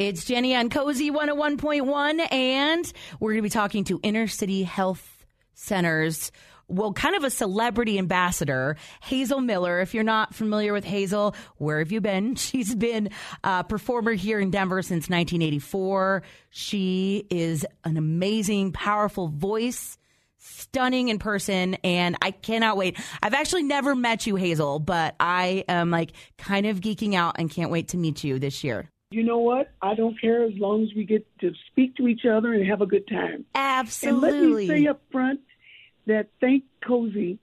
It's Jenny on Cozy 101.1, and we're going to be talking to Inner City Health Centers. Well, kind of a celebrity ambassador, Hazel Miller. If you're not familiar with Hazel, where have you been? She's been a performer here in Denver since 1984. She is an amazing, powerful voice stunning in person and I cannot wait. I've actually never met you, Hazel, but I am like kind of geeking out and can't wait to meet you this year. You know what? I don't care as long as we get to speak to each other and have a good time. Absolutely. And let me say up front that thank Cozy,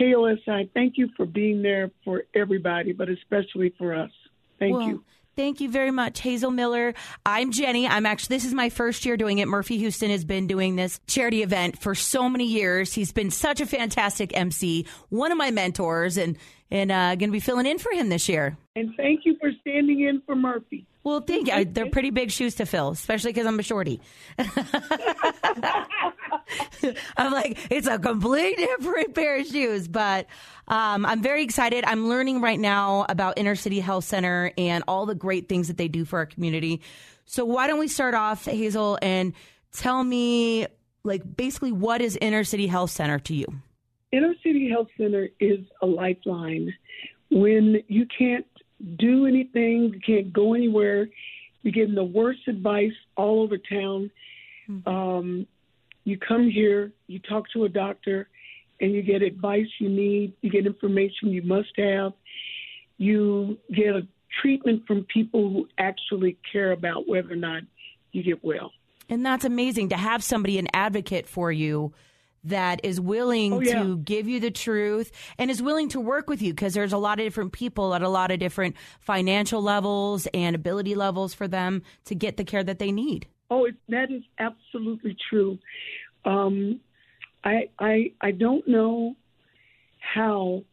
KOSI, thank you for being there for everybody, but especially for us. Thank well, you. Thank you very much, Hazel Miller. I'm Jenny. I'm actually, this is my first year doing it. Murphy Huston has been doing this charity event for so many years. He's been such a fantastic MC, one of my mentors, and, and, uh, going to be filling in for him this year. And thank you for standing in for Murphy. Well, thank you. They're pretty big shoes to fill, especially because I'm a shorty. I'm like, it's a complete different pair of shoes, but um, I'm very excited. I'm learning right now about Inner City Health Center and all the great things that they do for our community. So why don't we start off, Hazel, and tell me, like, basically, what is Inner City Health Center to you? Inner City Health Center is a lifeline. When you can't do anything, you can't go anywhere, you're getting the worst advice all over town. Mm-hmm. Um, you come here, you talk to a doctor, and you get advice you need, you get information you must have, you get a treatment from people who actually care about whether or not you get well. And that's amazing to have somebody, an advocate for you that is willing oh, yeah. to give you the truth and is willing to work with you because there's a lot of different people at a lot of different financial levels and ability levels for them to get the care that they need. Oh, it, that is absolutely true. Um, I, I I don't know how.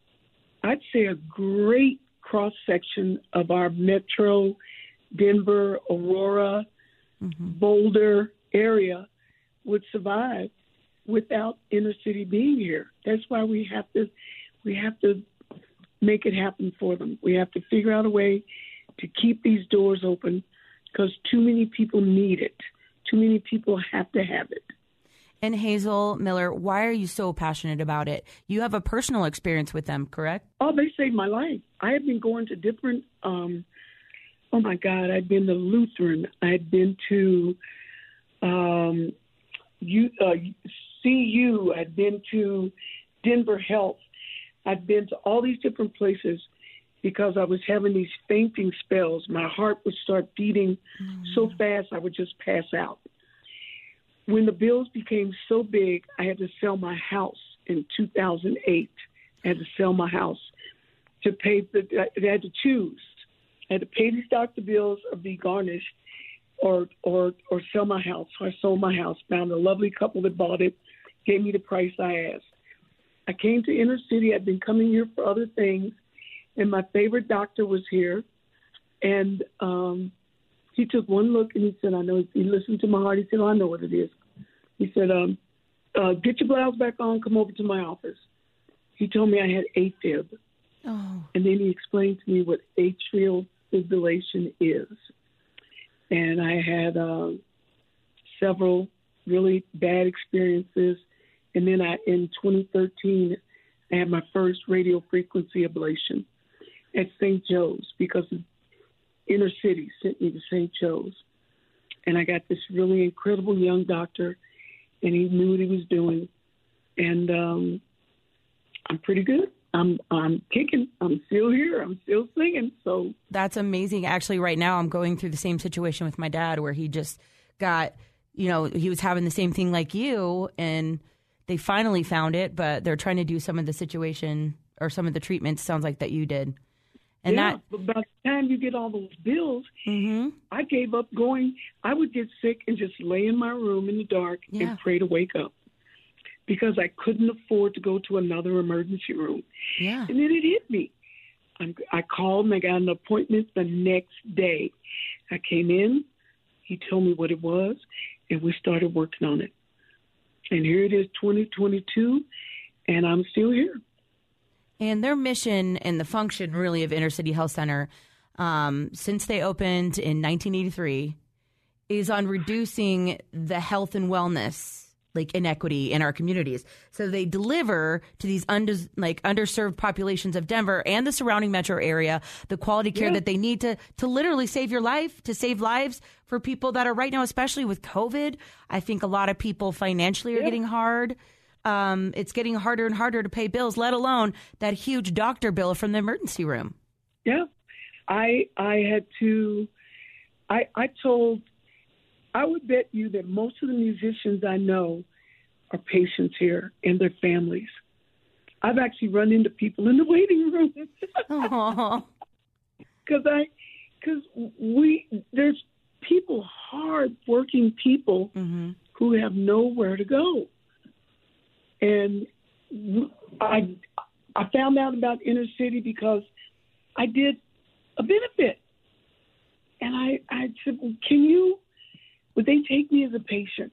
I'd say a great cross section of our metro, Denver, Aurora, mm-hmm. Boulder area would survive without inner city being here. That's why we have to we have to make it happen for them. We have to figure out a way to keep these doors open because too many people need it. Too many people have to have it. And Hazel Miller, why are you so passionate about it? You have a personal experience with them, correct? Oh, they saved my life. I have been going to different. Um, oh my God, I've been to Lutheran. I've been to um, you, uh, CU. I'd been to Denver Health. I'd been to all these different places because I was having these fainting spells. My heart would start beating mm. so fast I would just pass out. When the bills became so big, I had to sell my house in 2008. I had to sell my house to pay the. I had to choose. I had to pay these doctor bills or be garnished, or or or sell my house. So I sold my house. Found a lovely couple that bought it, gave me the price I asked. I came to inner city. I'd been coming here for other things, and my favorite doctor was here, and um, he took one look and he said, I know, he listened to my heart. He said, oh, I know what it is. He said, um, uh, get your blouse back on, come over to my office. He told me I had AFib. Oh. And then he explained to me what atrial fibrillation is. And I had uh, several really bad experiences. And then I, in 2013, I had my first radio frequency ablation at St. Joe's because inner city sent me to St. Joe's. And I got this really incredible young doctor, and he knew what he was doing. And um, I'm pretty good. I'm I'm kicking. I'm still here. I'm still singing. So that's amazing. Actually, right now I'm going through the same situation with my dad, where he just got, you know, he was having the same thing like you, and they finally found it, but they're trying to do some of the situation or some of the treatments. Sounds like that you did. And yeah, that, but by the time you get all those bills, mm-hmm. I gave up going. I would get sick and just lay in my room in the dark yeah. and pray to wake up because I couldn't afford to go to another emergency room. Yeah. And then it hit me. I'm, I called and I got an appointment the next day. I came in. He told me what it was, and we started working on it. And here it is, 2022, and I'm still here. And their mission and the function, really, of Inner City Health Center um, since they opened in 1983 is on reducing the health and wellness like inequity in our communities. So they deliver to these under, like underserved populations of Denver and the surrounding metro area the quality care Yeah. that they need to to literally save your life, to save lives for people that are right now, especially with COVID. I think a lot of people financially are Yeah. getting hard. Um, it's getting harder and harder to pay bills, let alone that huge doctor bill from the emergency room. Yeah, I I had to. I I told. I would bet you that most of the musicians I know are patients here and their families. I've actually run into people in the waiting room because I because we there's people hard working people hmm who have nowhere to go. And I I found out about inner city because I did a benefit. And I, I said, well, can you, would they take me as a patient?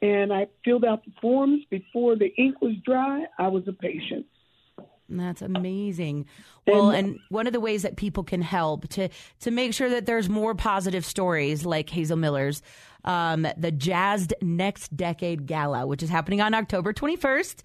And I filled out the forms before the ink was dry. I was a patient. That's amazing. Well, And- one of the ways that people can help to to make sure that there's more positive stories like Hazel Miller's, um, the Jazzed Next Decade Gala, which is happening on October 21st.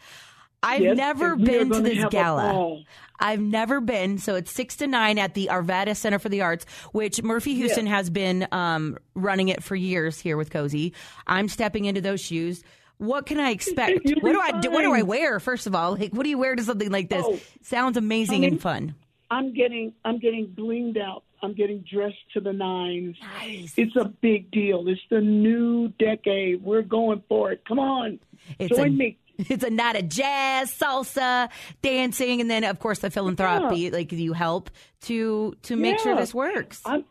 I've Yes, never and we are been to this gala. I've never been. So it's six to nine at the Arvada Center for the Arts, which Murphy Huston has been um, running it for years here with Cozy. I'm stepping into those shoes. What can I expect? What do I do? What do I wear? First of all, like what do you wear to something like this? Oh, Sounds amazing honey, and fun. I'm getting, I'm getting blinged out. I'm getting dressed to the nines. Nice. It's a big deal. It's the new decade. We're going for it. Come on. It's Join a, me. It's a night of jazz, salsa, dancing, and then of course the philanthropy. Like you help to to make sure this works. I'm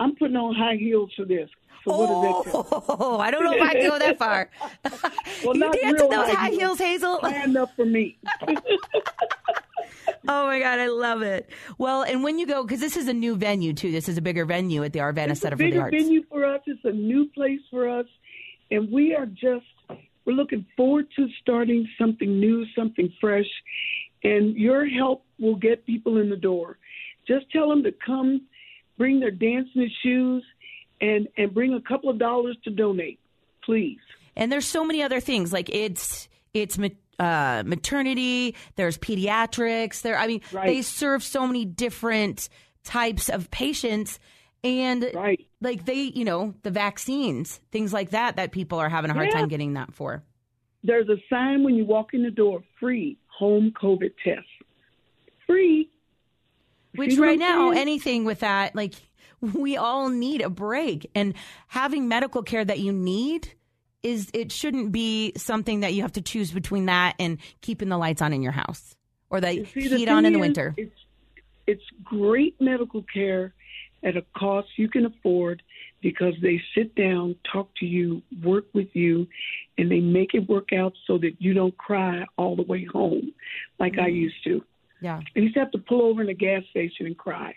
I'm putting on high heels for this. So what does that? Oh, I don't know if I can go that far. Well, you dance in those high heels. Hazel. High up for me. Oh my God, I love it. Well, and when you go, because this is a new venue too. This is a bigger venue at the Arvada Center for the Arts. bigger venue for us. It's a new place for us, and we are just we're looking forward to starting something new, something fresh, and your help will get people in the door. Just tell them to come, bring their dancing shoes, and and bring a couple of dollars to donate, please. And there's so many other things like it's it's uh, maternity. There's pediatrics. There, I mean, Right. they serve so many different types of patients, and Right. like they, you know, the vaccines, things like that, that people are having a hard Yeah. time getting that for. There's a sign when you walk in the door: free home COVID test. Free. Which right now, saying? anything with that, like we all need a break, and having medical care that you need is it shouldn't be something that you have to choose between that and keeping the lights on in your house or the You see, the heat on in the winter. It's it's great medical care at a cost you can afford because they sit down, talk to you, work with you, and they make it work out so that you don't cry all the way home like Mm-hmm. I used to. Yeah. I used to have to pull over in a gas station and cry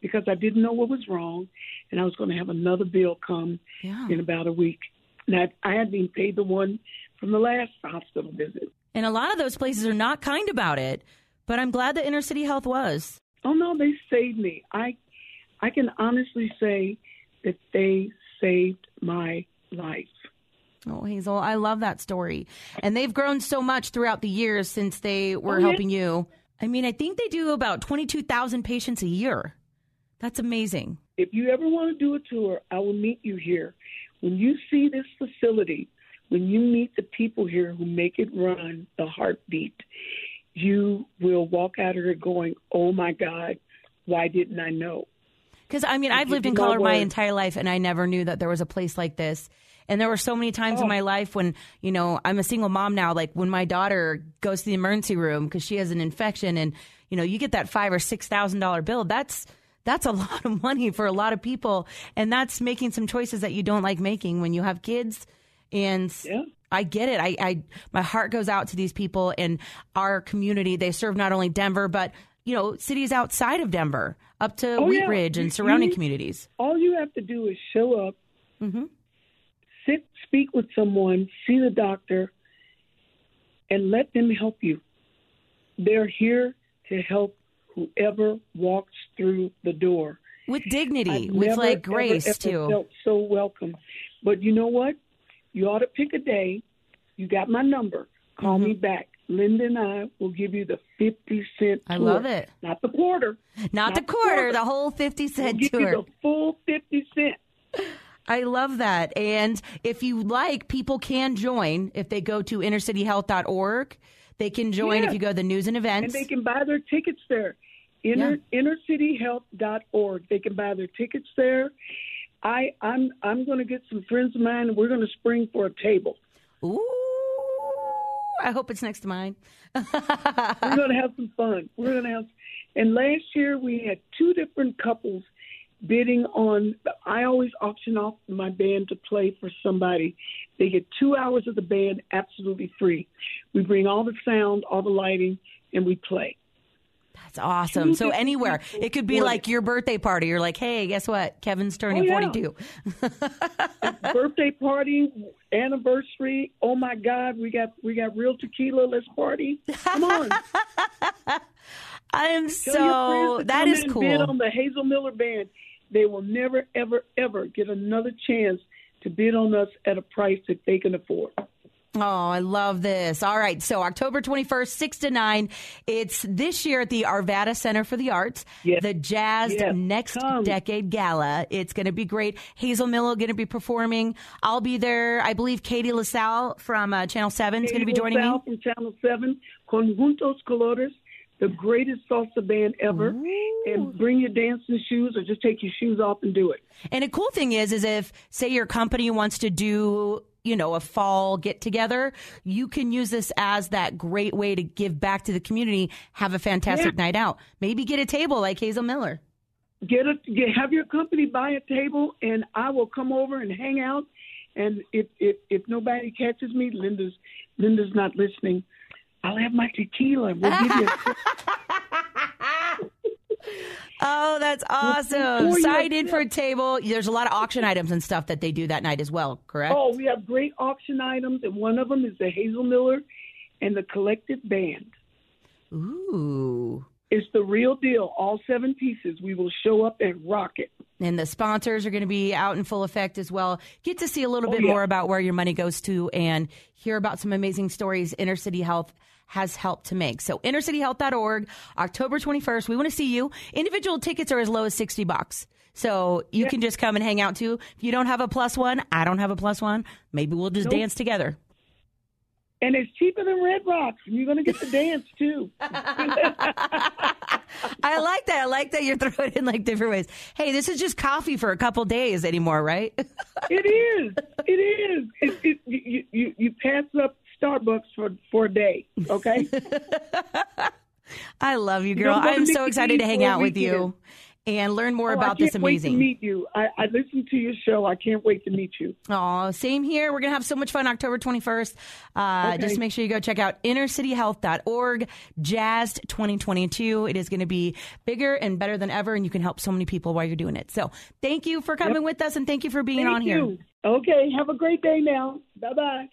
because I didn't know what was wrong, and I was going to have another bill come Yeah. in about a week. And I, I hadn't even paid the one from the last hospital visit. And a lot of those places are not kind about it, but I'm glad that Inner City Health was. Oh no, they saved me. I I can honestly say that they saved my life. Oh, Hazel, I love that story. And they've grown so much throughout the years since they were Oh, yeah. helping you. I mean, I think they do about 22,000 patients a year. That's amazing. If you ever want to do a tour, I will meet you here. When you see this facility, when you meet the people here who make it run the heartbeat, you will walk out of here going, "Oh my God, why didn't I know?" Because I mean, I've lived in Colorado my entire life, and I never knew that there was a place like this. And there were so many times in Oh. my life when, you know, I'm a single mom now. Like when my daughter goes to the emergency room because she has an infection, and you know, you get that five or six thousand dollar bill. That's that's a lot of money for a lot of people, and that's making some choices that you don't like making when you have kids. And Yeah. I get it. I, I my heart goes out to these people in our community. They serve not only Denver, but you know, cities outside of Denver, up to Oh, Wheat yeah. Ridge and surrounding you- communities. All you have to do is show up, hmm sit, speak with someone, see the doctor, and let them help you. They're here to help whoever walks through the door. With dignity, I've with never, like grace ever too. Felt so welcome. But you know what? You ought to pick a day. You got my number. Call Mm-hmm. me back. Linda and I will give you the fifty cent. I tour. love it. Not the quarter. Not, the the quarter, quarter. the whole 50 We'll cent give tour. you the full fifty cent. I love that. And if you like, people can join if they go to innercityhealth.org. They can join Yeah. if you go to the news and events. and they can buy their tickets there. Inner, innercityhealth.org. They can buy their tickets there. I, I'm I'm going to get some friends of mine, and we're going to spring for a table. Ooh, I hope it's next to mine. We're going to have some fun. We're going to have. And last year we had two different couples bidding on. I always auction off my band to play for somebody. They get two hours of the band absolutely free. We bring all the sound, all the lighting, and we play. That's awesome. So anywhere. It could be like your birthday party. You're like, hey, guess what? Kevin's turning Oh, yeah. 42. birthday party, anniversary. Oh my God, we got we got real tequila. Let's party! Come on, I am Tell so, that is to that come is in and Bid cool. on the Hazel Miller Band. They will never, ever, ever get another chance to bid on us at a price that they can afford. Oh, I love this. All right. So October 21st, 6 to 9. It's this year at the Arvada Center for the Arts, Yes. the Jazz Yes. Next Come. Decade Gala. It's going to be great. Hazel Miller going to be performing. I'll be there. I believe Katie LaSalle from uh, Channel 7 is going to be joining me. From Channel Seven, Conjuntos Colores, the greatest salsa band ever. And bring your dancing shoes, or just take your shoes off and do it. And a cool thing is, is if say your company wants to do, you know, a fall get together, you can use this as that great way to give back to the community. Have a fantastic Yeah. night out. Maybe get a table like Hazel Miller. get a get, have your company buy a table and I will come over and hang out and if if if nobody catches me Linda's Linda's not listening I'll have my tequila we'll give you a, Oh, that's awesome. before you Sign in for a table. There's a lot of auction items and stuff that they do that night as well, correct? oh we have great auction items and one of them is the Hazel Miller and the collective band Ooh. it's the real deal all seven pieces we will show up and rock it And the sponsors are going to be out in full effect as well. Get to see a little oh, bit yeah. more about where your money goes to and hear about some amazing stories Inner City Health has helped to make. So innercityhealth.org, October 21st. We want to see you. Individual tickets are as low as 60 bucks. So you can just come and hang out too. If you don't have a plus one, I don't have a plus one. Maybe we'll just Nope. dance together. and it's cheaper than Red Rocks and you're going to get the dance too I like that. I like that you're throwing it in like different ways. Hey, this is just coffee for a couple days anymore, right? It is. It is. It, it, you, you you pass up Starbucks for for a day. Okay. I love you, girl. I'm so excited to hang out with you and learn more Oh, I about can't this Wait amazing. to meet you. I, I listened to your show. I can't wait to meet you. Oh, same here. We're going to have so much fun October 21st. Uh, Okay. Just make sure you go check out innercityhealth.org, Jazzed 2022. It is going to be bigger and better than ever, and you can help so many people while you're doing it. So thank you for coming with us, and thank you for being Thank on here. Okay. Have a great day now. Bye bye.